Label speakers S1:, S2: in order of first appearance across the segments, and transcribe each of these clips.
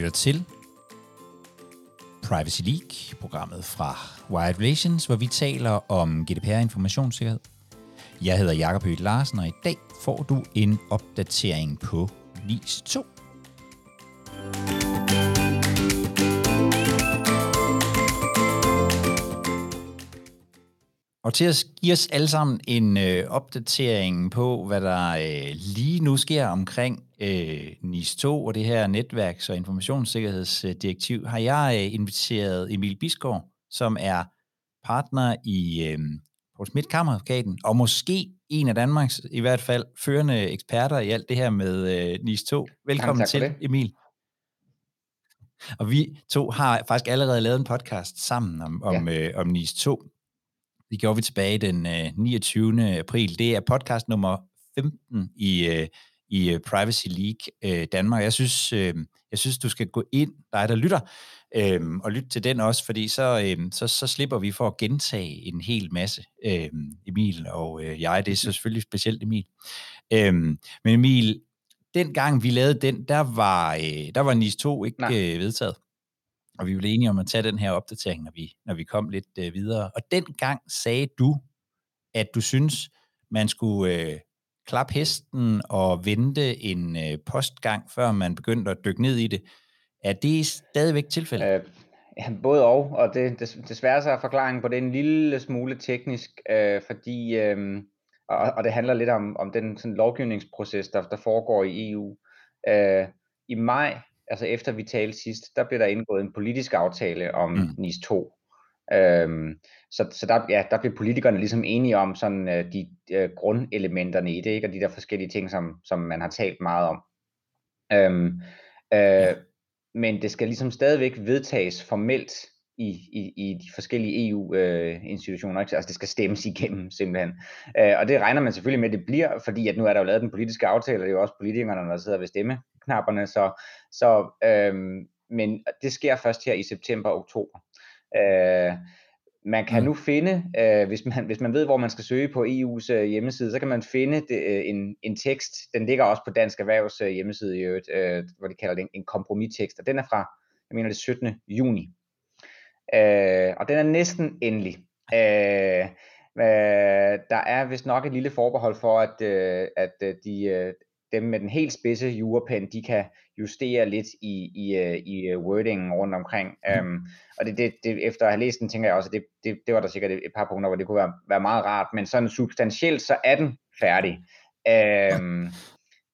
S1: lytter til Privacy League, programmet fra Wired Relations, hvor vi taler om GDPR-informationssikkerhed. Jeg hedder Jakob Høgh Larsen, og i dag får du en opdatering på NIS 2. Og til at give os alle sammen en øh, opdatering på, hvad der øh, lige nu sker omkring øh, NIS 2 og det her netværks- og informationssikkerhedsdirektiv, har jeg øh, inviteret Emil Bisgaard, som er partner i øh, Paul Schmidt Kammeradvokaten, og måske en af Danmarks i hvert fald førende eksperter i alt det her med øh, NIS 2. Velkommen til, det. Emil. Og vi to har faktisk allerede lavet en podcast sammen om, om, ja. øh, om NIS 2. Det gjorde vi tilbage den øh, 29. april. Det er podcast nummer 15 i, øh, i øh, Privacy League øh, Danmark. Jeg synes, øh, jeg synes, du skal gå ind, dig der lytter, øh, og lytte til den også, fordi så, øh, så, så slipper vi for at gentage en hel masse, øh, Emil og øh, jeg. Det er så selvfølgelig specielt Emil. Øh, men Emil, den gang vi lavede den, der var, øh, der var NIS 2 ikke øh, vedtaget. Og vi blev enige om at tage den her opdatering, når vi, når vi kom lidt øh, videre. Og dengang sagde du, at du synes, man skulle øh, klappe hesten og vente en øh, postgang, før man begyndte at dykke ned i det. Er det stadigvæk tilfældet? Øh,
S2: ja, både og, og det, desværre så er forklaringen på det en lille smule teknisk, øh, fordi, øh, og, og det handler lidt om, om den sådan, lovgivningsproces, der, der foregår i EU. Øh, I maj altså efter vi talte sidst, der blev der indgået en politisk aftale om mm. NIS 2. Øhm, så så der, ja, der blev politikerne ligesom enige om sådan øh, de øh, grundelementerne i det, ikke? og de der forskellige ting, som, som man har talt meget om. Øhm, øh, ja. Men det skal ligesom stadigvæk vedtages formelt i, i, i de forskellige EU-institutioner. Øh, altså det skal stemmes igennem simpelthen. Øh, og det regner man selvfølgelig med, at det bliver, fordi at nu er der jo lavet den politiske aftale, og det er jo også politikerne, der sidder ved stemmeknapperne. Så, så, øh, men det sker først her i september-oktober. Øh, man kan mm. nu finde, øh, hvis, man, hvis man ved, hvor man skal søge på EU's øh, hjemmeside, så kan man finde det, øh, en, en tekst. Den ligger også på Dansk Erhvervs øh, hjemmeside i øvrigt, øh, hvor de kalder det en, en kompromistekst, og den er fra, jeg mener det 17. juni. Øh, og den er næsten endelig. Øh, øh, der er vist nok et lille forbehold for, at, øh, at øh, de, øh, dem med den helt spidse jurapen, de kan justere lidt i, i, øh, i øh, wordingen rundt omkring. Um, og det, det, det, efter at have læst den, tænker jeg også, at det, det, det var der sikkert et par punkter, hvor det kunne være, være meget rart, men sådan substantielt, så er den færdig. Um,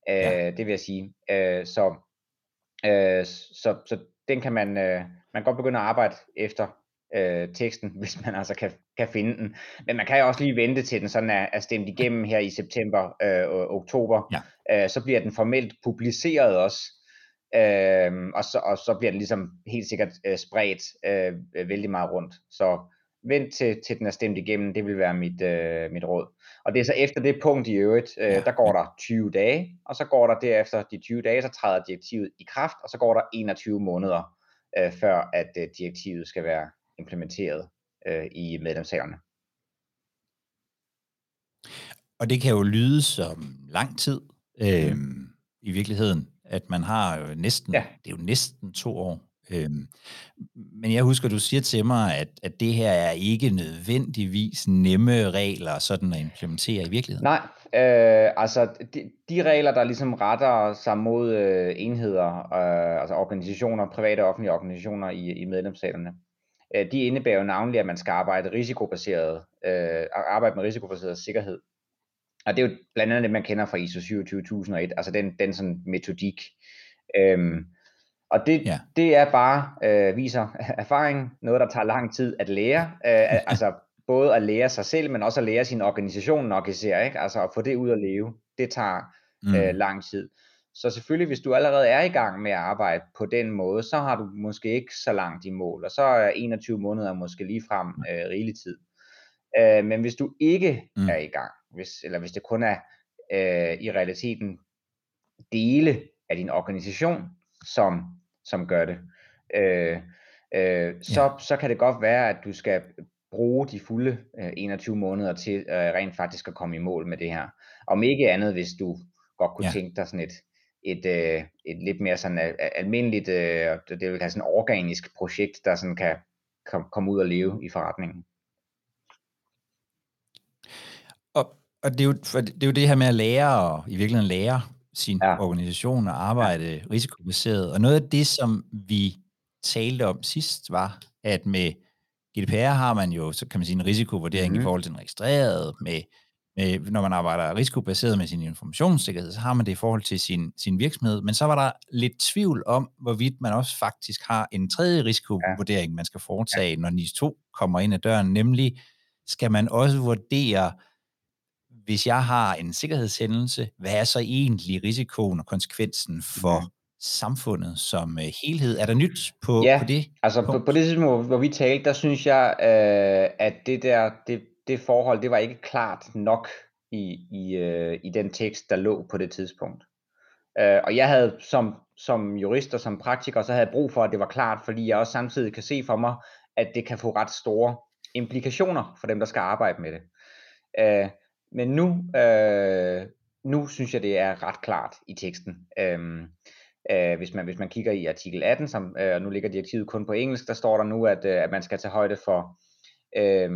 S2: ja. uh, det vil jeg sige. Uh, så, uh, så, så den kan man, uh, man kan godt begynde at arbejde efter øh, teksten, hvis man altså kan, kan finde den. Men man kan jo også lige vente til den sådan er, er stemt igennem her i september øh, og oktober. Ja. Øh, så bliver den formelt publiceret også. Øh, og, så, og så bliver den ligesom helt sikkert øh, spredt øh, vældig meget rundt. Så vent til, til den er stemt igennem, det vil være mit, øh, mit råd. Og det er så efter det punkt i øvrigt, øh, ja. der går der 20 dage, og så går der derefter de 20 dage, så træder direktivet i kraft, og så går der 21 måneder, øh, før at øh, direktivet skal være implementeret øh, i medlemsstaterne.
S1: Og det kan jo lyde som lang tid øh, i virkeligheden, at man har jo næsten, ja. det er jo næsten to år. Øh, men jeg husker, du siger til mig, at, at det her er ikke nødvendigvis nemme regler sådan at implementere i virkeligheden.
S2: Nej, øh, altså de, de regler, der ligesom retter sig mod øh, enheder, øh, altså organisationer, private og offentlige organisationer i, i medlemsstaterne, øh, de indebærer jo navnlig, at man skal arbejde risikobaseret, øh, arbejde med risikobaseret sikkerhed. Og det er jo blandt andet det, man kender fra ISO 27001, altså den, den sådan metodik. Øh, og det, ja. det er bare, øh, viser erfaring, noget der tager lang tid at lære, øh, altså både at lære sig selv, men også at lære sin organisation nok især, ikke? altså at få det ud at leve, det tager mm. øh, lang tid. Så selvfølgelig, hvis du allerede er i gang med at arbejde på den måde, så har du måske ikke så langt i mål, og så er 21 måneder måske lige frem øh, rigelig tid. Øh, men hvis du ikke mm. er i gang, hvis, eller hvis det kun er øh, i realiteten dele af din organisation, som, som gør det, øh, øh, så, ja. så kan det godt være, at du skal bruge de fulde øh, 21 måneder til øh, rent faktisk at komme i mål med det her. Om ikke andet, hvis du godt kunne ja. tænke dig sådan et et, øh, et lidt mere sådan øh, almindeligt, øh, det vil kalde sådan organisk projekt, der sådan kan komme kom ud og leve i forretningen.
S1: Og, og det, er jo, det er jo det her med at lære, og i virkeligheden lære sin ja. organisation og arbejde ja. risikobaseret. Og noget af det, som vi talte om sidst, var, at med GDPR har man jo, så kan man sige, en risikovurdering mm. i forhold til den registrerede, med, med, når man arbejder risikobaseret med sin informationssikkerhed, så har man det i forhold til sin, sin virksomhed. Men så var der lidt tvivl om, hvorvidt man også faktisk har en tredje risikovurdering, man skal foretage, ja. når NIS 2 kommer ind ad døren, nemlig skal man også vurdere, hvis jeg har en sikkerhedshændelse, hvad er så egentlig risikoen og konsekvensen for mm samfundet som uh, helhed. Er der nyt på,
S2: ja,
S1: på det?
S2: altså på, på det tidspunkt, hvor vi talte, der synes jeg, uh, at det der, det, det forhold, det var ikke klart nok i, i, uh, i den tekst, der lå på det tidspunkt. Uh, og jeg havde som, som jurist og som praktiker, så havde jeg brug for, at det var klart, fordi jeg også samtidig kan se for mig, at det kan få ret store implikationer for dem, der skal arbejde med det. Uh, men nu, uh, nu synes jeg, det er ret klart i teksten. Uh, Øh, hvis, man, hvis man kigger i artikel 18, som, øh, og nu ligger direktivet kun på engelsk, der står der nu, at, øh, at man skal tage højde for øh,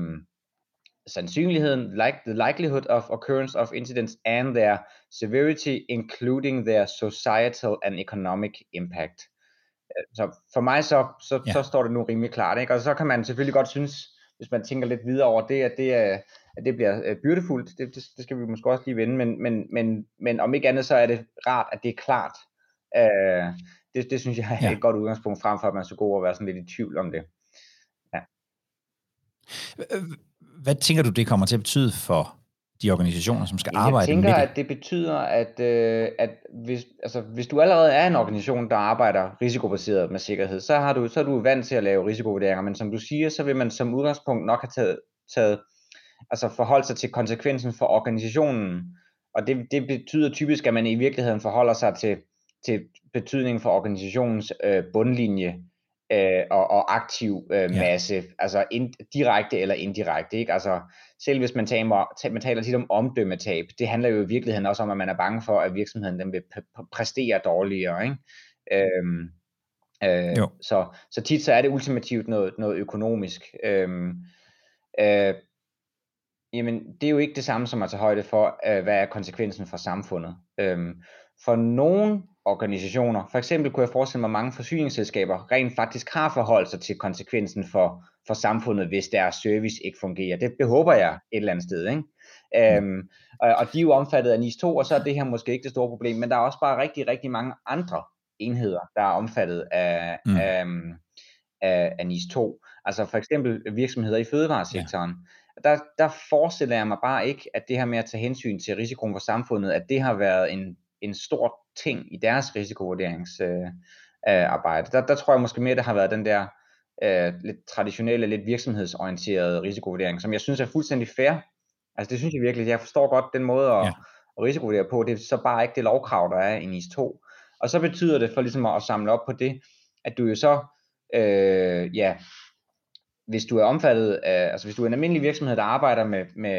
S2: sandsynligheden, like, the likelihood of occurrence of incidents and their severity, including their societal and economic impact. Øh, så for mig så, så, ja. så står det nu rimelig klart, ikke? og så kan man selvfølgelig godt synes, hvis man tænker lidt videre over det, at det, er, at det bliver øh, byrdefuldt, det, det, det skal vi måske også lige vende, men, men, men, men om ikke andet, så er det rart, at det er klart, Øh, det, det synes jeg er ja. et godt udgangspunkt frem for, at man så god at være sådan lidt i tvivl om det. Ja.
S1: Hvad tænker du, det kommer til at betyde for de organisationer, som skal
S2: jeg
S1: arbejde
S2: tænker, med
S1: det?
S2: at det betyder, at, øh, at hvis, altså, hvis du allerede er en organisation, der arbejder risikobaseret med sikkerhed, så, har du, så er du vant til at lave risikovurderinger, men som du siger, så vil man som udgangspunkt nok have taget, taget altså forholdt sig til konsekvensen for organisationen, og det, det betyder typisk, at man i virkeligheden forholder sig til til betydning for organisationens øh, bundlinje øh, og, og aktiv øh, masse, ja. altså ind, direkte eller indirekte. Ikke? Altså, selv hvis man taler, man taler tit om omdømmetab, det handler jo i virkeligheden også om, at man er bange for, at virksomheden den vil præstere dårligere. Ikke? Øhm, øh, så, så tit så er det ultimativt noget, noget økonomisk. Øhm, øh, jamen, det er jo ikke det samme som at tage højde for, øh, hvad er konsekvensen for samfundet. Øhm, for nogle organisationer. For eksempel kunne jeg forestille mig, at mange forsyningsselskaber rent faktisk har forholdt sig til konsekvensen for, for samfundet, hvis deres service ikke fungerer. Det, det håber jeg et eller andet sted. Ikke? Mm. Øhm, og, og de er jo omfattet af NIS 2, og så er det her måske ikke det store problem, men der er også bare rigtig, rigtig mange andre enheder, der er omfattet af, mm. af, af, af NIS 2. Altså for eksempel virksomheder i fødevaresektoren. Ja. Der, der forestiller jeg mig bare ikke, at det her med at tage hensyn til risikoen for samfundet, at det har været en, en stor ting i deres risikovurderingsarbejde. Øh, arbejde. der, der tror jeg måske mere, det har været den der øh, lidt traditionelle, lidt virksomhedsorienterede risikovurdering, som jeg synes er fuldstændig fair. Altså det synes jeg virkelig, jeg forstår godt den måde at, ja. at risikovurdere på, det er så bare ikke det lovkrav, der er i NIS 2. Og så betyder det for ligesom at samle op på det, at du jo så øh, ja, hvis du er omfattet af, altså hvis du er en almindelig virksomhed, der arbejder med, med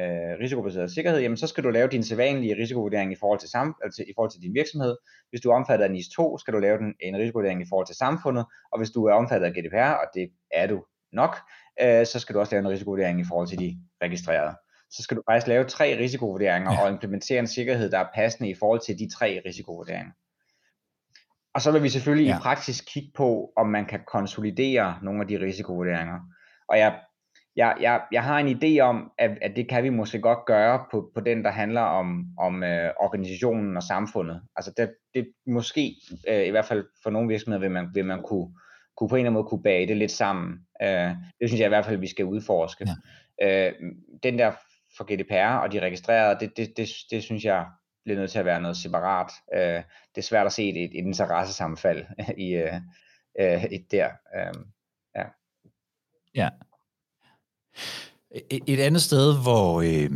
S2: øh, risikobaseret sikkerhed, jamen så skal du lave din sædvanlige risikovurdering i forhold til, sam, altså i forhold til din virksomhed. Hvis du er omfattet af NIS 2, skal du lave den, en risikovurdering i forhold til samfundet, og hvis du er omfattet af GDPR, og det er du nok, øh, så skal du også lave en risikovurdering i forhold til de registrerede. Så skal du faktisk lave tre risikovurderinger ja. og implementere en sikkerhed, der er passende i forhold til de tre risikovurderinger. Og så vil vi selvfølgelig ja. i praksis kigge på, om man kan konsolidere nogle af de risikovurderinger. Og jeg, jeg, jeg, jeg har en idé om, at, at det kan vi måske godt gøre på, på den, der handler om, om øh, organisationen og samfundet. Altså det, det måske, øh, i hvert fald for nogle virksomheder, vil man, vil man kunne, kunne på en eller anden måde kunne bage det lidt sammen. Øh, det synes jeg i hvert fald, vi skal udforske. Ja. Øh, den der for GDPR og de registrerede, det, det, det, det synes jeg bliver nødt til at være noget separat. Øh, det er svært at se et, et interessesammenfald i, øh, øh, et der. Øh, ja.
S1: ja. Et, et andet sted, hvor, øh,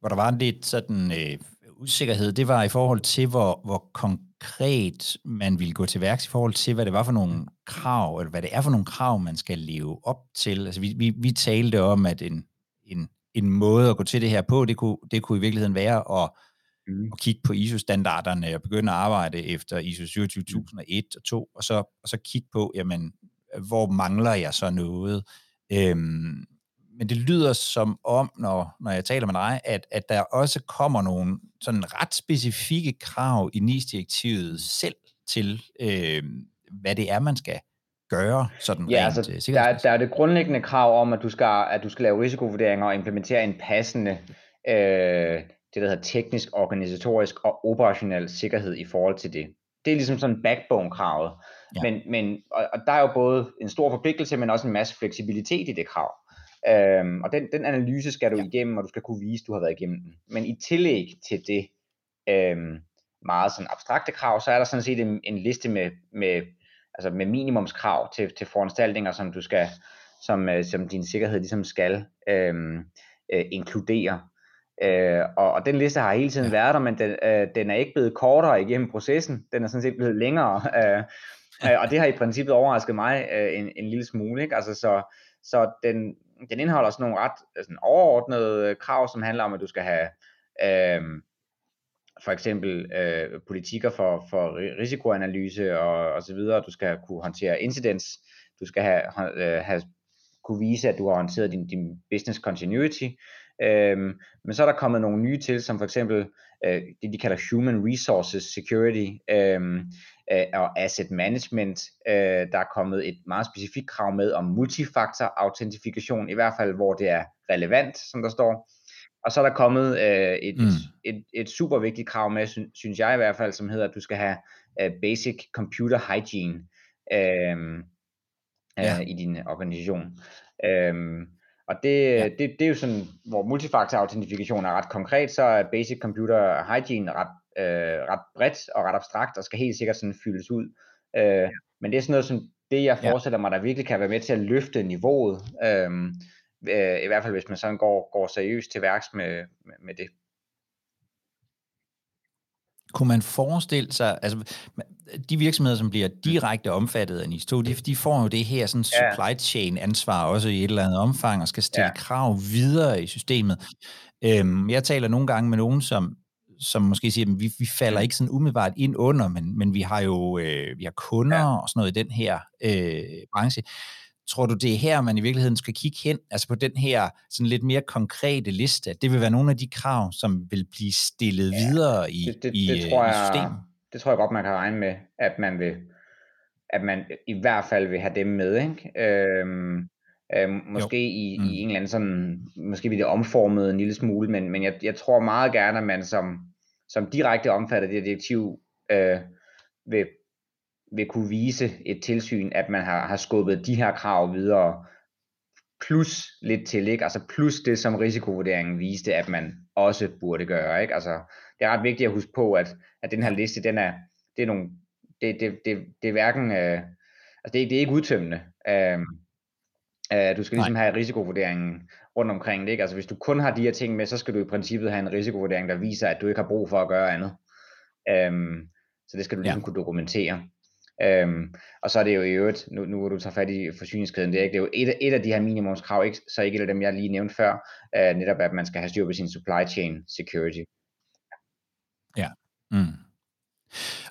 S1: hvor der var en lidt sådan øh, usikkerhed, det var i forhold til, hvor, hvor konkret man ville gå til værks i forhold til, hvad det var for nogle krav, eller hvad det er for nogle krav, man skal leve op til. Altså vi, vi, vi talte om, at en, en, en måde at gå til det her på, det kunne, det kunne i virkeligheden være at mm. og kigge på ISO-standarderne og begynde at arbejde efter ISO 27001 og 2, og så, og så kigge på, jamen, hvor mangler jeg så noget? Øhm, men det lyder som om, når, når jeg taler med dig, at, at der også kommer nogle sådan ret specifikke krav i NIS-direktivet selv til, øh, hvad det er, man skal gøre sådan
S2: ja, rent altså, der, er, der er det grundlæggende krav om, at du skal, at du skal lave risikovurderinger og implementere en passende øh, det, der hedder teknisk, organisatorisk og operationel sikkerhed i forhold til det. Det er ligesom sådan backbone-kravet. Ja. Men, men, og, og der er jo både en stor forpligtelse, men også en masse fleksibilitet i det krav. Øhm, og den, den analyse skal du ja. igennem, og du skal kunne vise, at du har været igennem den. Men i tillæg til det øhm, meget sådan abstrakte krav, så er der sådan set en, en liste med, med, altså med minimumskrav til, til foranstaltninger, som du skal, som, øh, som din sikkerhed ligesom skal øhm, øh, inkludere. Øh, og, og den liste har hele tiden været der, men den, øh, den er ikke blevet kortere igennem processen. Den er sådan set blevet længere. Øh, øh, og det har i princippet overrasket mig øh, en, en lille smule. Ikke? Altså, så, så den, den indeholder sådan nogle ret sådan overordnede krav, som handler om, at du skal have øh, for eksempel øh, politikker for, for risikoanalyse og, og så videre. Du skal kunne håndtere incidents. Du skal have, øh, have kunne vise, at du har håndteret din, din business continuity. Øhm, men så er der kommet nogle nye til, som for eksempel øh, det, de kalder Human Resources Security øhm, øh, og Asset Management. Øh, der er kommet et meget specifikt krav med om multifaktor autentifikation, i hvert fald hvor det er relevant, som der står. Og så er der kommet øh, et, mm. et, et, super vigtigt krav med, synes jeg i hvert fald, som hedder, at du skal have uh, basic computer hygiene øh, ja. øh, i din organisation. Øh, og det, ja. det, det er jo sådan, hvor multifaktor autentikation er ret konkret, så er basic computer hygiene ret, øh, ret bredt og ret abstrakt, og skal helt sikkert sådan fyldes ud. Øh, ja. Men det er sådan noget som det, jeg forestiller mig, der virkelig kan være med til at løfte niveauet. Øh, øh, I hvert fald hvis man sådan går, går seriøst til værks med, med, med det.
S1: Kunne man forestille sig, altså de virksomheder, som bliver direkte omfattet af NIS2, de, de får jo det her sådan supply chain ansvar også i et eller andet omfang, og skal stille ja. krav videre i systemet. Øhm, jeg taler nogle gange med nogen, som, som måske siger, at vi, vi falder ikke sådan umiddelbart ind under, men, men vi har jo øh, vi har kunder ja. og sådan noget i den her øh, branche. Tror du, det er her, man i virkeligheden skal kigge hen, altså på den her sådan lidt mere konkrete liste? Det vil være nogle af de krav, som vil blive stillet ja, videre i, det, det, i, det tror
S2: jeg,
S1: i systemet?
S2: Det tror jeg godt, man kan regne med, at man vil at man i hvert fald vil have dem med, ikke? Øhm, øhm, måske i, mm. i en eller anden sådan, måske vil det omformet en lille smule, men, men jeg, jeg tror meget gerne, at man som, som direkte omfatter det direktiv, øh, vil vil kunne vise et tilsyn, at man har, har skubbet de her krav videre, plus lidt til, ikke? Altså plus det, som risikovurderingen viste, at man også burde gøre, ikke? Altså, det er ret vigtigt at huske på, at, at den her liste, den er, det er nogle, det, det, det, det er hverken, øh, altså det, det er ikke udtømmende. Øh, øh, du skal ligesom Nej. have risikovurderingen rundt omkring det, ikke? Altså hvis du kun har de her ting med, så skal du i princippet have en risikovurdering, der viser, at du ikke har brug for at gøre andet. Øh, så det skal du ligesom ja. kunne dokumentere. Øhm, og så er det jo i øvrigt, nu, nu hvor du tager fat i forsyningskæden, det er, ikke, det er jo et, et af de her minimumskrav, ikke, så ikke af dem, jeg lige nævnte før, øh, netop at man skal have styr på sin supply chain security.
S1: Ja. Mm.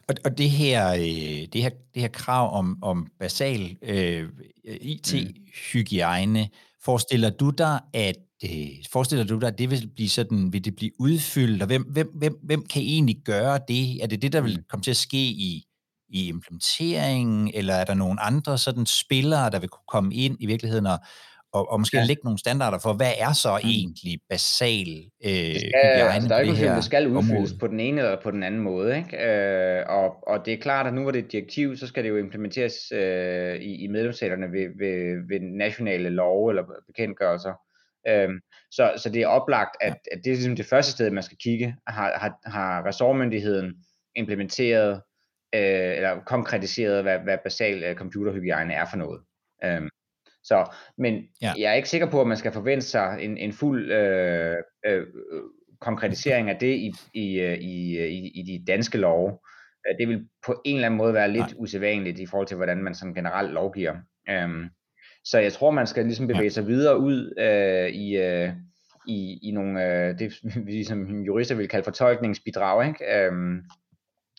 S1: Og, og det her, øh, det her, det her krav om, om basal øh, IT-hygiejne, mm. forestiller du dig, at øh, forestiller du dig, at det vil blive sådan, vil det blive udfyldt, og hvem, hvem, hvem, hvem kan egentlig gøre det? Er det det, der vil mm. komme til at ske i i implementeringen, eller er der nogle andre sådan spillere, der vil kunne komme ind i virkeligheden og, og, og måske ja. lægge nogle standarder for, hvad er så mm. egentlig basal øh, det
S2: skal, altså, Der er ikke det, skal udfyldes område. på den ene eller på den anden måde. Ikke? Øh, og, og det er klart, at nu hvor det er et direktiv, så skal det jo implementeres øh, i, i medlemsstaterne ved, ved, ved nationale love eller bekendtgørelser. Øh, så, så det er oplagt, at, at det er ligesom det første sted, man skal kigge. Har, har, har ressortmyndigheden implementeret øh, eller konkretiseret, hvad, hvad basal øh, computerhygiejne er for noget. Øhm, så, men ja. jeg er ikke sikker på, at man skal forvente sig en, en fuld øh, øh, konkretisering af det i, i, øh, i, øh, i, i de danske love. Øh, det vil på en eller anden måde være lidt Nej. usædvanligt i forhold til, hvordan man sådan generelt lovgiver. Øhm, så jeg tror, man skal ligesom bevæge sig videre ud øh, i, øh, i, i nogle, øh, det vi som jurister vil kalde fortolkningsbidrag, ikke? Øhm,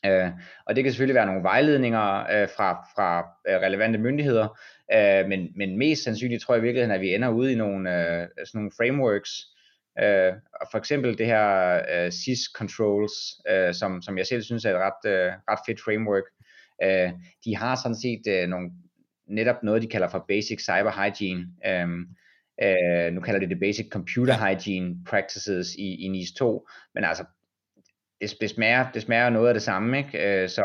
S2: øh, og det kan selvfølgelig være nogle vejledninger øh, fra, fra øh, relevante myndigheder, øh, men, men mest sandsynligt tror jeg i virkeligheden, at vi ender ude i nogle, øh, sådan nogle frameworks, øh, for eksempel det her øh, SIS Controls, øh, som, som jeg selv synes er et ret, øh, ret fedt framework, øh, de har sådan set øh, nogle, netop noget, de kalder for Basic Cyber Hygiene, øh, Øh, nu kalder det det Basic Computer Hygiene Practices i, i NIS 2, men altså, det, det, smager, det smager noget af det samme, ikke? Øh, så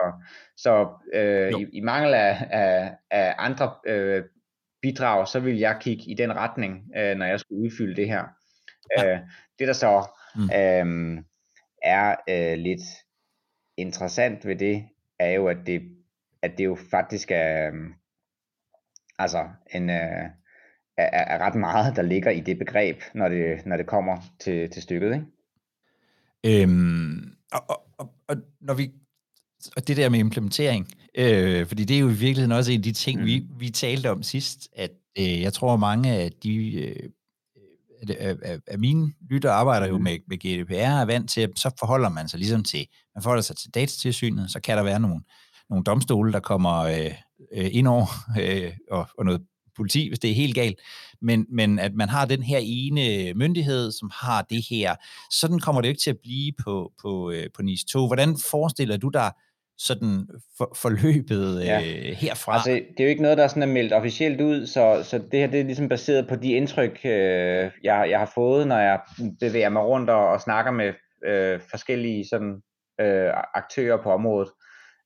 S2: så øh, i, i mangel af, af, af andre øh, bidrag, så vil jeg kigge i den retning, øh, når jeg skal udfylde det her. Ja. Øh, det der så mm. øh, er øh, lidt interessant ved det, er jo, at det, at det jo faktisk er, øh, altså en, øh, er, er ret meget, der ligger i det begreb, når det, når det kommer til, til stykket. Ikke?
S1: Øhm, og, og, og, og når vi og det der med implementering, øh, fordi det er jo i virkeligheden også en af de ting, mm. vi, vi talte om sidst, at øh, jeg tror mange af de øh, af, af, af mine lytter arbejder jo mm. med, med GDPR er vant til, så forholder man sig ligesom til, man forholder sig til datatilsynet, så kan der være nogle, nogle domstole, der kommer øh, øh, ind over, øh, og, og noget politi, hvis det er helt galt, men, men at man har den her ene myndighed, som har det her. Sådan kommer det jo ikke til at blive på, på, øh, på NIS 2. Hvordan forestiller du dig sådan for, forløbet ja. øh, herfra?
S2: Altså, det er jo ikke noget, der sådan er meldt officielt ud, så, så det her det er ligesom baseret på de indtryk, øh, jeg, jeg har fået, når jeg bevæger mig rundt og, og snakker med øh, forskellige sådan, øh, aktører på området.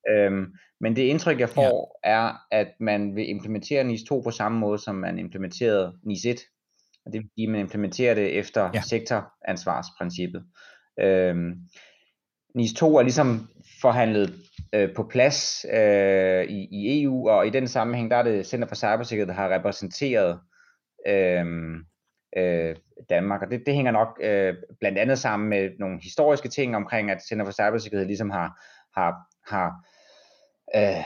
S2: Øhm, men det indtryk, jeg får, ja. er, at man vil implementere NIS 2 på samme måde, som man implementerede NIS 1. Og det vil sige, at man implementerer det efter ja. sektoransvarsprincippet. Øhm, NIS 2 er ligesom forhandlet øh, på plads øh, i, i EU, og i den sammenhæng, der er det Center for Cybersikkerhed, der har repræsenteret øh, øh, Danmark, og det, det hænger nok øh, blandt andet sammen med nogle historiske ting omkring, at Center for Cybersikkerhed ligesom har, har, har øh,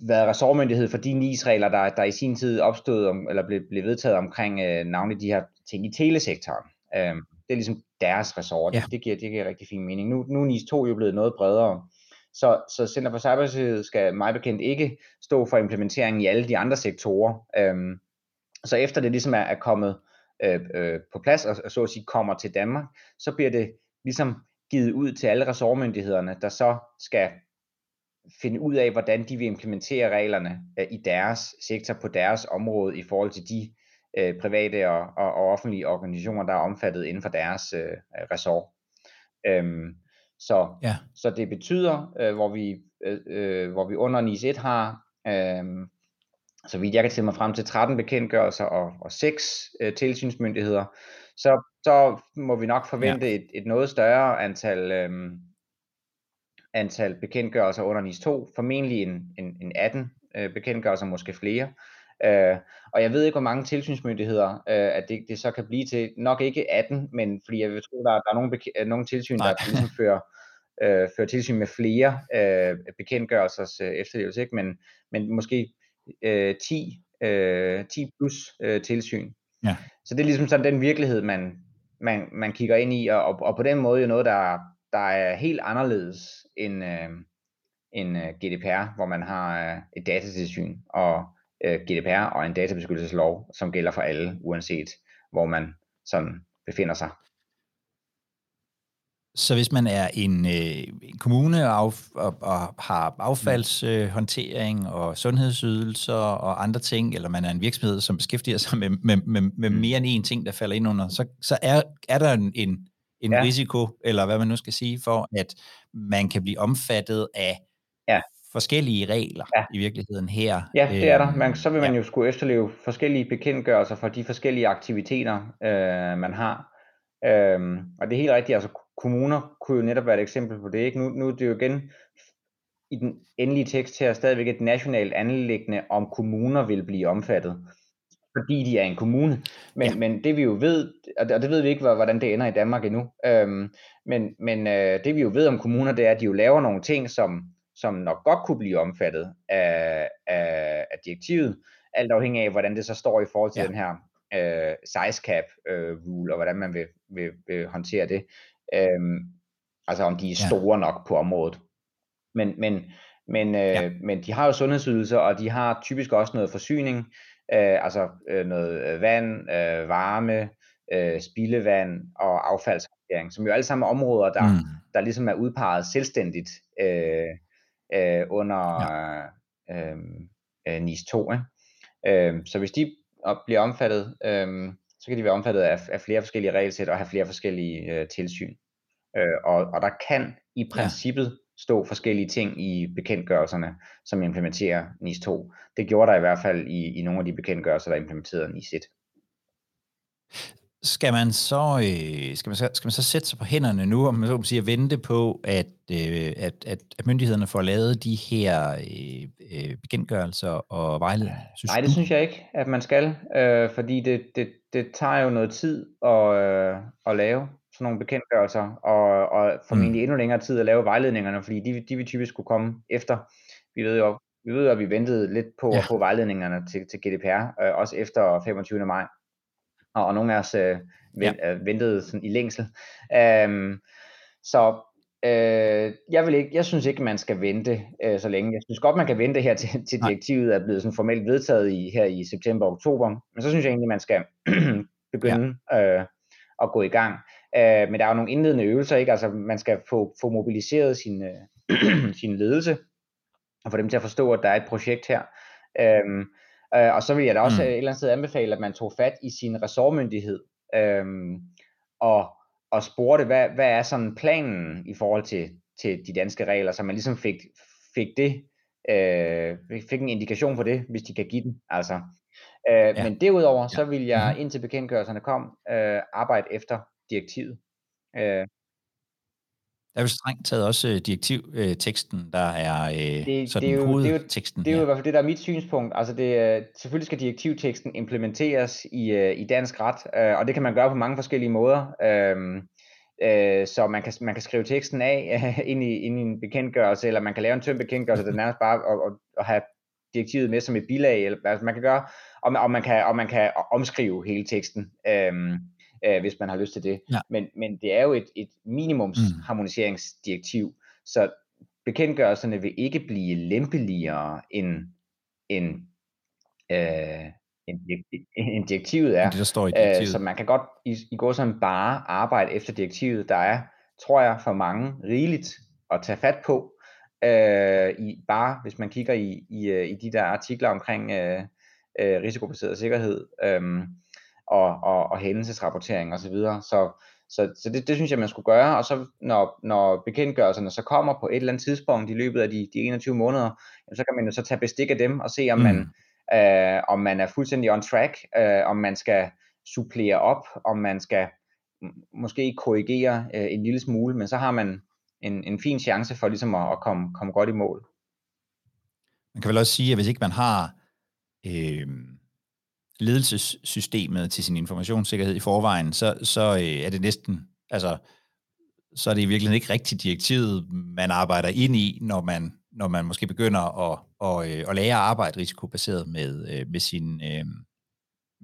S2: været ressortmyndighed for de NIS-regler, der, der i sin tid opstod, om, eller blev, blev vedtaget omkring øh, navnlig de her ting i telesektoren. Øh, det er ligesom deres ressort. Ja. Det, giver, det giver rigtig fin mening. Nu, nu er NIS 2 jo blevet noget bredere. Så, så Center for Cybersikkerhed skal mig bekendt ikke stå for implementeringen i alle de andre sektorer. Øhm, så efter det ligesom er, er kommet øh, øh, på plads, og, og så at sige kommer til Danmark, så bliver det ligesom givet ud til alle ressortmyndighederne, der så skal finde ud af, hvordan de vil implementere reglerne øh, i deres sektor på deres område i forhold til de øh, private og, og, og offentlige organisationer, der er omfattet inden for deres øh, ressort. Øhm, så, ja. så det betyder, øh, hvor, vi, øh, øh hvor vi under NIS 1 har, øh, så vidt jeg kan tælle mig frem til 13 bekendtgørelser og, og 6 øh, tilsynsmyndigheder, så, så må vi nok forvente ja. et, et noget større antal øh, antal bekendtgørelser under NIS 2, formentlig en, en, en 18 øh, bekendtgørelser, måske flere. Øh, og jeg ved ikke, hvor mange tilsynsmyndigheder, øh, at det, det så kan blive til. Nok ikke 18, men fordi jeg vil tro, der, der er nogle, beke, nogle tilsyn, Nej. der ligesom fører, øh, fører tilsyn med flere øh, bekendtgørelsers øh, efterlevelse, ikke? Men, men måske øh, 10, øh, 10 plus øh, tilsyn. Ja. Så det er ligesom sådan den virkelighed, man, man, man kigger ind i, og, og på den måde jo noget, der, der er helt anderledes end, øh, end øh, GDPR, hvor man har øh, et datatilsyn og øh, GDPR og en databeskyttelseslov, som gælder for alle, uanset hvor man sådan befinder sig.
S1: Så hvis man er en, øh, en kommune og, af, og, og har affaldshåndtering øh, og sundhedsydelser og andre ting, eller man er en virksomhed, som beskæftiger sig med, med, med, med mm. mere end en ting, der falder ind under, så, så er, er der en, en en ja. risiko, eller hvad man nu skal sige, for at man kan blive omfattet af ja. forskellige regler ja. i virkeligheden her.
S2: Ja, det er der. Øhm, man, så vil man ja. jo skulle efterleve forskellige bekendtgørelser for de forskellige aktiviteter, øh, man har. Øhm, og det er helt rigtigt, altså kommuner kunne jo netop være et eksempel på det. Ikke? Nu, nu er det jo igen i den endelige tekst her stadigvæk et nationalt anlæggende, om kommuner vil blive omfattet fordi de er en kommune. Men, ja. men det vi jo ved, og det, ved vi ikke, hvordan det ender i Danmark endnu, øhm, men, men øh, det vi jo ved om kommuner, det er, at de jo laver nogle ting, som, som nok godt kunne blive omfattet af, af, af direktivet, alt afhængig af, hvordan det så står i forhold til ja. den her øh, size cap øh, rule, og hvordan man vil, vil, vil håndtere det. Øh, altså om de er store ja. nok på området. Men, men, men, øh, ja. men de har jo sundhedsydelser, og de har typisk også noget forsyning, øh, altså øh, noget vand, øh, varme, øh, spildevand og affaldshåndtering, som jo alle sammen er områder, der, mm. der ligesom er udpeget selvstændigt øh, øh, under ja. øh, øh, NIS 2. Ikke? Øh, så hvis de bliver omfattet, øh, så kan de være omfattet af, af flere forskellige regelsæt og have flere forskellige øh, tilsyn. Øh, og, og der kan i princippet. Stå forskellige ting i bekendtgørelserne, som implementerer NIS 2. Det gjorde der i hvert fald i, i nogle af de bekendtgørelser, der implementerede NIS 1.
S1: Skal man så øh, skal man så, skal man så sætte sig på hænderne nu, om man så sige, at vente på, at, øh, at, at, at myndighederne får lavet de her øh, øh bekendtgørelser og vejledninger?
S2: Nej, det synes jeg ikke, at man skal, øh, fordi det, det, det tager jo noget tid at, øh, at lave sådan nogle bekendtgørelser, og, og formentlig mm. endnu længere tid at lave vejledningerne, fordi de, de vil typisk kunne komme efter. Vi ved jo, vi ved jo, at vi ventede lidt på ja. at få vejledningerne til, til GDPR, øh, også efter 25. maj og, og nogle af os øh, vent, ja. øh, ventede sådan i længsel. Um, så øh, jeg, vil ikke, jeg synes ikke, man skal vente øh, så længe. Jeg synes godt, man kan vente her til, til direktivet er blevet sådan formelt vedtaget i, her i september og oktober, men så synes jeg egentlig, man skal begynde ja. øh, at gå i gang. Uh, men der er jo nogle indledende øvelser, ikke? Altså, man skal få, få mobiliseret sin, øh, sin ledelse, og få dem til at forstå, at der er et projekt her. Uh, Øh, og så vil jeg da også mm. et eller andet sted anbefale, at man tog fat i sin ressortmyndighed, øh, og, og spurgte, hvad, hvad er sådan planen i forhold til, til de danske regler, så man ligesom fik, fik det, øh, fik en indikation for det, hvis de kan give den. Altså. Øh, ja. Men derudover, så vil jeg, mm-hmm. indtil bekendtgørelserne kom, øh, arbejde efter direktivet. Øh,
S1: der er jo strengt taget også øh, direktivteksten, der er øh, det, sådan det er jo,
S2: hovedteksten. Det er jo, det er jo i hvert fald det, der er mit synspunkt. Altså det, selvfølgelig skal direktivteksten implementeres i, øh, i dansk ret, og det kan man gøre på mange forskellige måder. Øhm, så man kan, man kan skrive teksten af ind, i, ind i en bekendtgørelse, eller man kan lave en tynd bekendtgørelse, der nærmest bare at, at, at have direktivet med som et bilag. Eller, altså man kan gøre, og, og, man kan, og man kan omskrive hele teksten. Øhm, øh, hvis man har lyst til det. Ja. Men, men det er jo et, et minimumsharmoniseringsdirektiv, mm. så bekendtgørelserne vil ikke blive lempeligere end, end, øh, end, end direktivet er.
S1: Det, der står i direktivet. Øh,
S2: så man kan godt i, i går sådan bare arbejde efter direktivet. Der er, tror jeg, for mange rigeligt at tage fat på. Øh, i, bare hvis man kigger i, i, øh, i de der artikler omkring øh, øh, risikobaseret sikkerhed. Øh, og, og, og hændelsesrapportering osv. Så, så, så, så det, det synes jeg, man skulle gøre, og så når, når bekendtgørelserne så kommer på et eller andet tidspunkt i løbet af de, de 21 måneder, så kan man jo så tage bestik af dem og se, om, mm. man, øh, om man er fuldstændig on track, øh, om man skal supplere op, om man skal måske korrigere øh, en lille smule, men så har man en, en fin chance for ligesom at, at komme, komme godt i mål.
S1: Man kan vel også sige, at hvis ikke man har øh, ledelsessystemet til sin informationssikkerhed i forvejen, så, så øh, er det næsten, altså, så er det i virkeligheden ikke rigtigt direktivet, man arbejder ind i, når man, når man måske begynder at, at, at, at lære at arbejde risikobaseret med, øh, med sin, øh,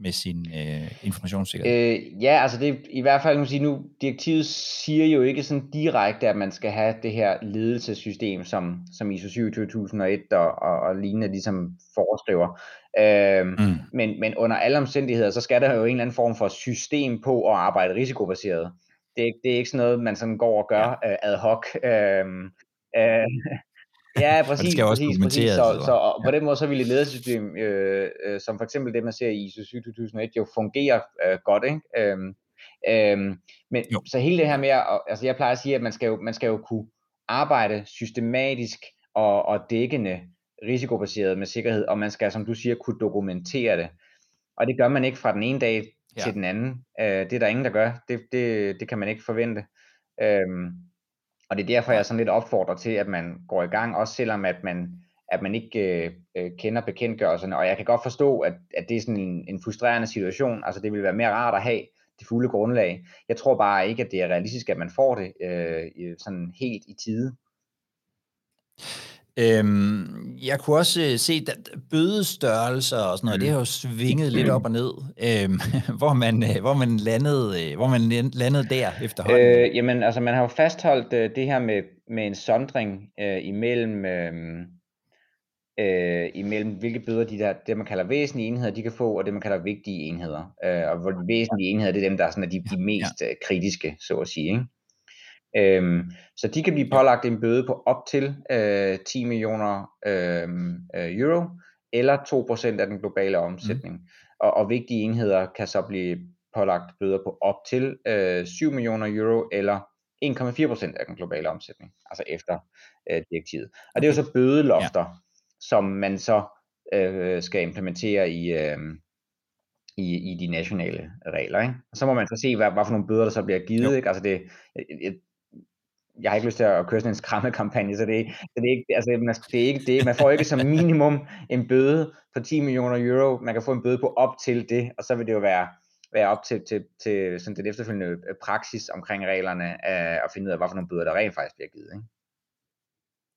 S1: med sin øh, informationssikkerhed?
S2: Øh, ja, altså det er i hvert fald, man sige, nu direktivet siger jo ikke sådan direkte, at man skal have det her ledelsessystem, som, som ISO 27001 og, og, og lignende ligesom foreskriver. Øh, mm. men, men under alle omstændigheder, så skal der jo en eller anden form for system på at arbejde risikobaseret. Det er, det er ikke sådan noget, man sådan går og gør ja. øh, ad hoc. Øh, øh, Ja, præcis. det skal også præcis, præcis. Så, så og på den måde så vil et ledersystem, øh, øh, som for eksempel det, man ser i ISO 27001, jo fungere øh, godt. Ikke? Øhm, øhm, men jo. så hele det her med, at, altså jeg plejer at sige, at man skal jo, man skal jo kunne arbejde systematisk og, og dækkende risikobaseret med sikkerhed, og man skal, som du siger, kunne dokumentere det. Og det gør man ikke fra den ene dag ja. til den anden. Øh, det er der ingen, der gør. Det, det, det kan man ikke forvente. Øhm, og det er derfor, jeg sådan lidt opfordrer til, at man går i gang, også selvom at man, at man ikke øh, øh, kender bekendtgørelserne. Og jeg kan godt forstå, at, at det er sådan en, en frustrerende situation. Altså det vil være mere rart at have det fulde grundlag. Jeg tror bare ikke, at det er realistisk, at man får det øh, sådan helt i tide.
S1: Øhm, jeg kunne også øh, se at bødestørrelser og sådan noget, mm. det har jo svinget lidt op og ned, øhm, hvor, man, øh, hvor, man landede, hvor man landede der efterhånden.
S2: Øh, jamen, altså man har jo fastholdt øh, det her med, med en sondring øh, imellem, øh, øh, imellem hvilke bøder de der, det man kalder væsentlige enheder, de kan få, og det man kalder vigtige enheder. Øh, og hvor væsentlige enheder, det er dem, der er, sådan, er de, de mest ja. kritiske, så at sige. Ikke? Øhm, så de kan blive pålagt en bøde på op til øh, 10 millioner øhm, øh, euro, eller 2% af den globale omsætning. Mm. Og, og vigtige enheder kan så blive pålagt bøder på op til øh, 7 millioner euro, eller 1,4% af den globale omsætning, altså efter øh, direktivet. Og det er jo så bødelofter, ja. som man så øh, skal implementere i, øh, i, i de nationale regler. Ikke? Og så må man så se, hvad, hvad for nogle bøder, der så bliver givet. Ikke? Altså det, jeg, jeg jeg har ikke lyst til at køre sådan en skræmmekampagne, så det, så det er ikke, altså, man, det er ikke det. Man får ikke som minimum en bøde på 10 millioner euro. Man kan få en bøde på op til det, og så vil det jo være, være op til, til, til sådan det efterfølgende praksis omkring reglerne at, at finde ud af, hvad for nogle bøder, der rent faktisk bliver givet. Ikke?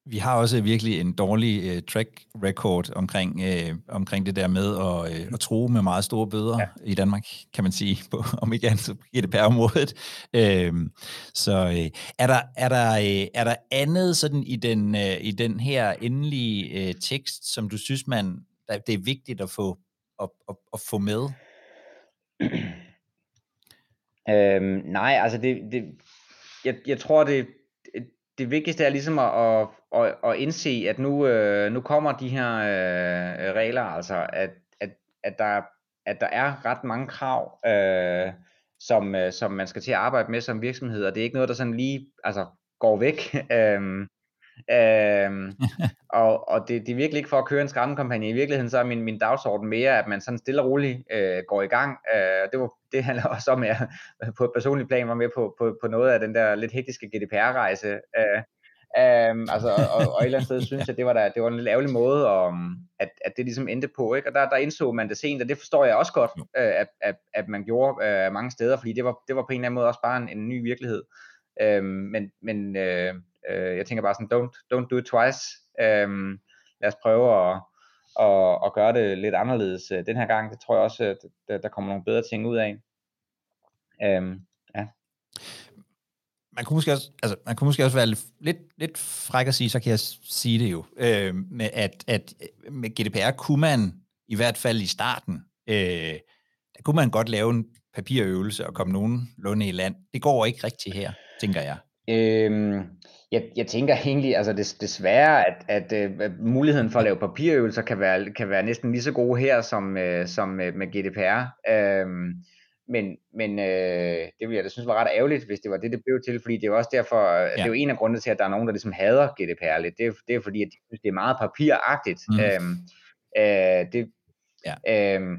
S1: Vi har også virkelig en dårlig uh, track record omkring, uh, omkring det der med at, uh, at tro med meget store bøder ja. i Danmark, kan man sige, på, om ikke andet på GDPR-området. Uh, så uh, er, der, er, der, uh, er der andet sådan i den, uh, i den her endelige uh, tekst, som du synes, man, det er vigtigt at få, at, at, at få med?
S2: Øhm, nej, altså det, det jeg, jeg tror, det, det vigtigste er ligesom at, at, at, at indse, at nu, øh, nu kommer de her øh, regler, altså at, at, at, der, at der er ret mange krav, øh, som, øh, som man skal til at arbejde med som virksomhed, og det er ikke noget, der sådan lige altså, går væk. øh, Øhm, øhm og og det, det er virkelig ikke for at køre en skræmmekampagne. I virkeligheden så er min, min dagsorden mere, at man sådan stille og roligt øh, går i gang. Øh, det, var, det handler også om, at jeg på et personligt plan var med på, på, på noget af den der lidt hektiske GDPR-rejse. Øh, Um, altså, og, og et eller andet sted synes jeg, det var, der, det var en lidt ærgerlig måde, om, at, at det ligesom endte på. Ikke? Og der, der indså man det sent, og det forstår jeg også godt, øh, at, at, at man gjorde øh, mange steder, fordi det var, det var på en eller anden måde også bare en, en ny virkelighed. Um, men men øh, øh, jeg tænker bare sådan, don't, don't do it twice. Øh, lad os prøve at, at, at gøre det lidt anderledes øh, den her gang. Det tror jeg også, at der, der kommer nogle bedre ting ud af. Øh, ja.
S1: Man kunne, måske også, altså, man kunne måske også være lidt, lidt fræk at sige, så kan jeg sige det jo, øh, med at, at øh, med GDPR kunne man, i hvert fald i starten, øh, der kunne man godt lave en papirøvelse og komme nogenlunde i land. Det går ikke rigtigt her, tænker jeg.
S2: Øhm, jeg, jeg tænker egentlig, altså det, desværre, at, at, at, at muligheden for at lave papirøvelser kan være, kan være næsten lige så gode her som, uh, som med, med GDPR. Øhm, men men øh, det ville jeg da synes var ret ærgerligt, hvis det var det, det blev til, fordi det er jo også derfor, ja. det er jo en af grundene til, at der er nogen, der ligesom hader GDPR lidt. Det er, det er fordi, at de synes, det er meget papiragtigt. Mm. Øhm, øh, det, ja. øhm,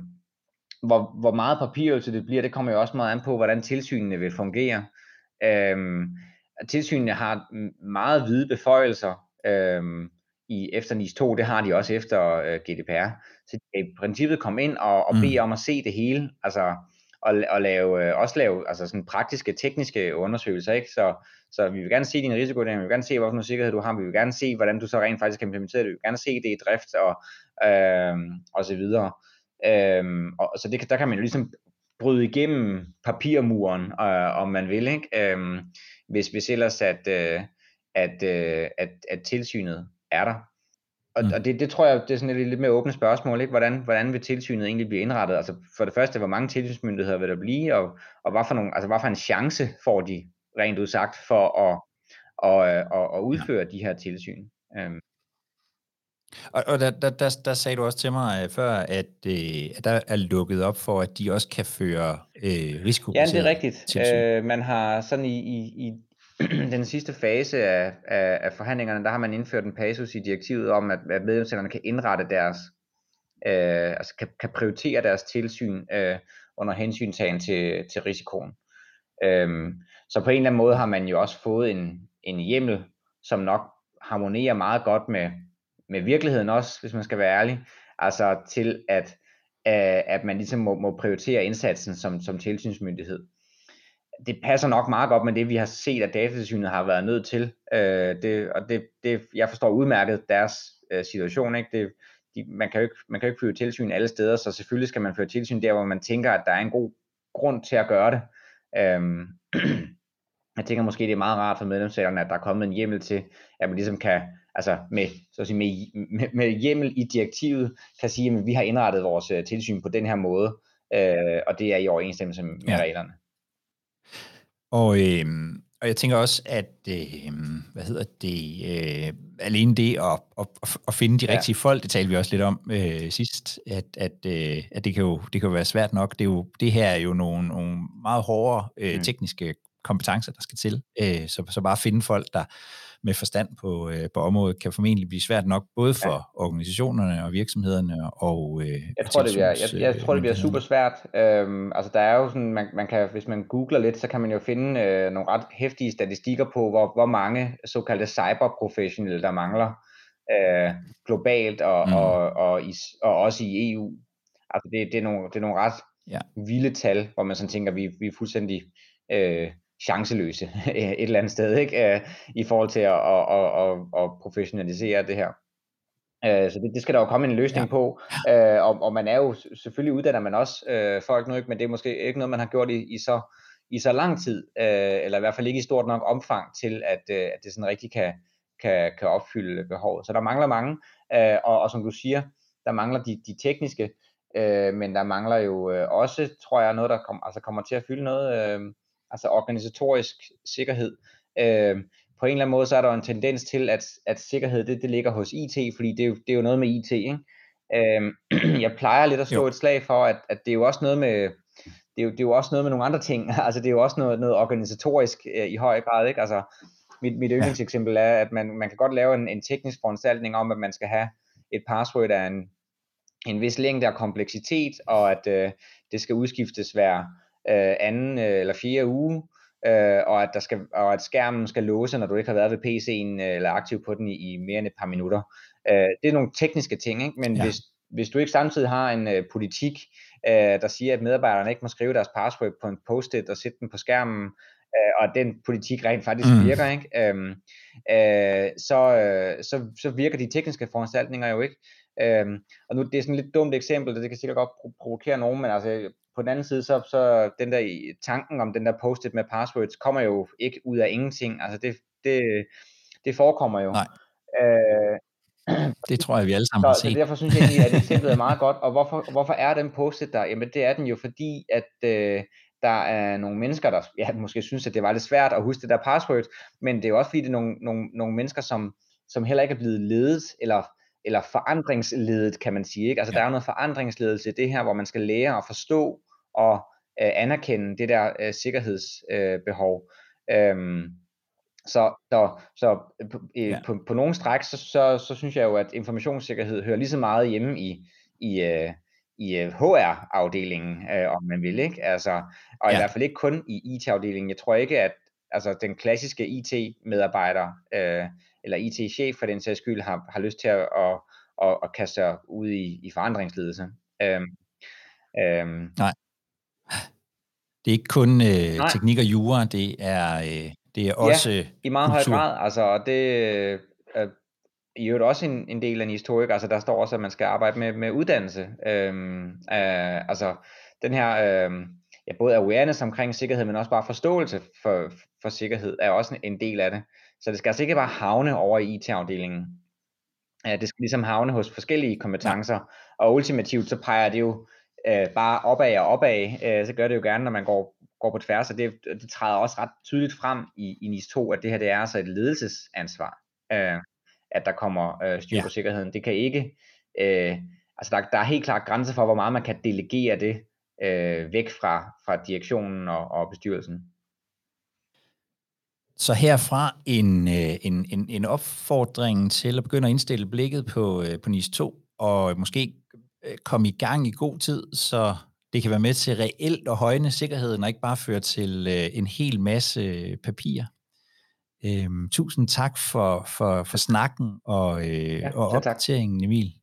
S2: hvor, hvor meget papirøvelse det bliver, det kommer jo også meget an på, hvordan tilsynene vil fungere. Øhm, tilsynene har meget hvide beføjelser øhm, i efter NIS 2, det har de også efter øh, GDPR. Så de kan i princippet komme ind og, og bede mm. om at se det hele, altså og, og lave, øh, også lave altså sådan praktiske, tekniske undersøgelser, ikke? Så, så vi vil gerne se din risiko, vi vil gerne se, hvilken sikkerhed du har, vi vil gerne se, hvordan du så rent faktisk kan implementere det, vi vil gerne se det i drift, og, øh, og så videre. Øh, og, så det, der kan man jo ligesom bryde igennem papirmuren, øh, om man vil, ikke? Øh, hvis, hvis ellers at, øh, at, øh, at, at tilsynet er der. Og, mm. og det, det tror jeg, det er sådan et lidt mere åbne spørgsmål, ikke? Hvordan, hvordan vil tilsynet egentlig blive indrettet? Altså for det første, hvor mange tilsynsmyndigheder vil der blive, og, og hvad, for nogle, altså, hvad for en chance får de rent udsagt for at, og, og, at udføre ja. de her tilsyn? Um.
S1: Og, og der, der, der, der sagde du også til mig uh, før, at, at der er lukket op for, at de også kan føre uh, risikobaseret
S2: Ja, det er rigtigt. Uh, man har sådan i, i, i den sidste fase af, af, af forhandlingerne, der har man indført en passus i direktivet om, at, at medlemslandene kan indrette deres, øh, altså kan, kan prioritere deres tilsyn øh, under hensyntagen til, til risikoen. Øhm, så på en eller anden måde har man jo også fået en, en hjemmel, som nok harmonerer meget godt med, med virkeligheden også, hvis man skal være ærlig. Altså til at, øh, at man ligesom må, må prioritere indsatsen som, som tilsynsmyndighed det passer nok meget godt med det, vi har set, at datatilsynet har været nødt til. Øh, det, og det, det, jeg forstår udmærket deres øh, situation. Ikke? Det, de, man, kan jo ikke, man kan jo ikke føre tilsyn alle steder, så selvfølgelig skal man føre tilsyn der, hvor man tænker, at der er en god grund til at gøre det. Øhm, jeg tænker måske, det er meget rart for medlemsstaterne, at der er kommet en hjemmel til, at man ligesom kan, altså med, så at sige, med, med, med hjemmel i direktivet, kan sige, at vi har indrettet vores uh, tilsyn på den her måde, øh, og det er i overensstemmelse med ja. reglerne.
S1: Og, øh, og jeg tænker også, at øh, hvad hedder det, øh, alene det at, at, at finde de rigtige ja. folk, det talte vi også lidt om øh, sidst, at, at, øh, at det, kan jo, det kan jo være svært nok. Det, er jo, det her er jo nogle, nogle meget hårde øh, mm. tekniske kompetencer, der skal til. Øh, så, så bare finde folk, der med forstand på, øh, på området, kan formentlig blive svært nok, både for ja. organisationerne og virksomhederne og øh,
S2: jeg, tror, det bliver, jeg, jeg tror, det bliver super svært. Øhm, altså, der er jo sådan, man, man kan, hvis man googler lidt, så kan man jo finde øh, nogle ret hæftige statistikker på, hvor, hvor mange såkaldte cyberprofessionelle, der mangler øh, globalt og, mm. og, og, i, og også i EU. Altså, det, det, er nogle, det er nogle ret ja. vilde tal, hvor man sådan tænker, vi, vi er fuldstændig øh, chanceløse et eller andet sted, ikke? i forhold til at, at, at, at, professionalisere det her. Øh, så det, det skal der jo komme en løsning ja. på, øh, og, og man er jo selvfølgelig uddanner man også øh, folk nu, ikke? men det er måske ikke noget, man har gjort i, i, så, i så lang tid, øh, eller i hvert fald ikke i stort nok omfang til, at, øh, at det sådan rigtig kan, kan, kan opfylde behovet. Så der mangler mange, øh, og, og som du siger, der mangler de, de tekniske, øh, men der mangler jo øh, også, tror jeg, noget, der kom, altså kommer til at fylde noget, øh, altså organisatorisk sikkerhed. Øh, på en eller anden måde, så er der en tendens til, at, at sikkerhed, det, det ligger hos IT, fordi det er jo, det er jo noget med IT, ikke? Øh, jeg plejer lidt at slå jo. et slag for, at, at det er jo også noget med, det er, jo, det er jo også noget med nogle andre ting, altså det er jo også noget, noget organisatorisk øh, i høj grad, ikke? Altså, mit, mit yndlingseksempel er, at man, man kan godt lave en, en teknisk foranstaltning om, at man skal have et password af en, en vis længde og kompleksitet, og at øh, det skal udskiftes hver øh, anden øh, eller fjerde uge, øh, og, at der skal, og at skærmen skal låse, når du ikke har været ved PC'en øh, eller aktiv på den i, i mere end et par minutter. Øh, det er nogle tekniske ting, ikke? men ja. hvis, hvis du ikke samtidig har en øh, politik, øh, der siger, at medarbejderne ikke må skrive deres password på en post-it og sætte den på skærmen, øh, og den politik rent faktisk mm. virker, ikke? Øhm, øh, så, øh, så, så virker de tekniske foranstaltninger jo ikke. Øhm, og nu det er sådan et lidt dumt eksempel, det kan sikkert godt provokere nogen, men altså på den anden side, så, så den der tanken om den der post-it med passwords, kommer jo ikke ud af ingenting. Altså det, det, det forekommer jo. Nej.
S1: Øh, det tror jeg, vi alle sammen så, har set.
S2: Så derfor synes jeg egentlig, at eksemplet er meget godt. Og hvorfor, hvorfor er den post-it der? Jamen det er den jo, fordi at øh, der er nogle mennesker, der ja, måske synes, at det var lidt svært at huske det der password, men det er jo også fordi, det er nogle, nogle, nogle mennesker, som, som heller ikke er blevet ledet, eller eller forandringsledet, kan man sige. Ikke? Altså ja. der er noget forandringsledelse i det her, hvor man skal lære at forstå og øh, anerkende det der øh, sikkerhedsbehov. Øh, øhm, så, så, så øh, ja. på, på nogle stræk, så, så, så synes jeg jo, at informationssikkerhed hører lige så meget hjemme i, i, øh, i øh, HR-afdelingen, øh, om man vil, ikke? Altså, og ja. i hvert fald ikke kun i IT-afdelingen. Jeg tror ikke, at altså, den klassiske IT-medarbejder øh, eller IT-chef for den sags skyld har, har lyst til at, at, at, at kaste sig ud i, i forandringsledelse. Øhm,
S1: øhm. Nej. Det er ikke kun øh, teknik og jura, det er, øh, det er også
S2: Ja, i meget kultur. høj grad. Altså, det øh, i øvrigt også en, en del af en historik. Altså, der står også, at man skal arbejde med, med uddannelse. Øhm, øh, altså, den her... Øh, ja, både awareness omkring sikkerhed, men også bare forståelse for, for sikkerhed, er også en del af det. Så det skal altså ikke bare havne over i IT-afdelingen. Det skal ligesom havne hos forskellige kompetencer, og ultimativt så peger det jo øh, bare opad og opad, øh, så gør det jo gerne, når man går, går på tværs, og det, det træder også ret tydeligt frem i, i NIS 2, at det her det er altså et ledelsesansvar, øh, at der kommer øh, styr på ja. sikkerheden. Det kan ikke, øh, altså der, der er helt klart grænser for, hvor meget man kan delegere det øh, væk fra, fra direktionen og, og bestyrelsen.
S1: Så herfra en, øh, en, en, en opfordring til at begynde at indstille blikket på, øh, på NIS 2, og måske øh, komme i gang i god tid, så det kan være med til reelt at højne sikkerheden, og ikke bare føre til en hel masse papir. Øhm, tusind tak for, for, for snakken og, øh, ja, og opdateringen, Emil.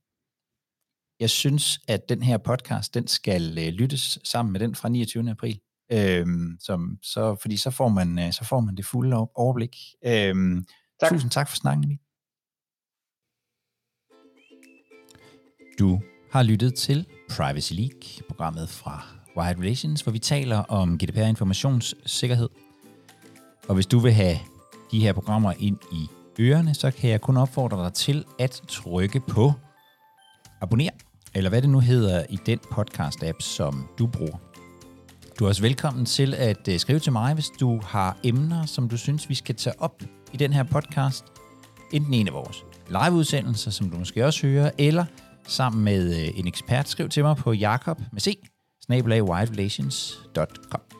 S1: Jeg synes, at den her podcast, den skal øh, lyttes sammen med den fra 29. april. Øhm, som, så, fordi så får, man, øh, så får man det fulde overblik. Øhm, tak. Tusind tak for snakken, Emil. Du har lyttet til Privacy League, programmet fra Wired Relations, hvor vi taler om GDPR informationssikkerhed. Og hvis du vil have de her programmer ind i ørerne, så kan jeg kun opfordre dig til at trykke på abonner, eller hvad det nu hedder i den podcast-app, som du bruger. Du er også velkommen til at øh, skrive til mig, hvis du har emner, som du synes, vi skal tage op i den her podcast. Enten en af vores liveudsendelser, som du måske også hører, eller sammen med øh, en ekspert. Skriv til mig på jakob med c, snabelagwildrelations.com.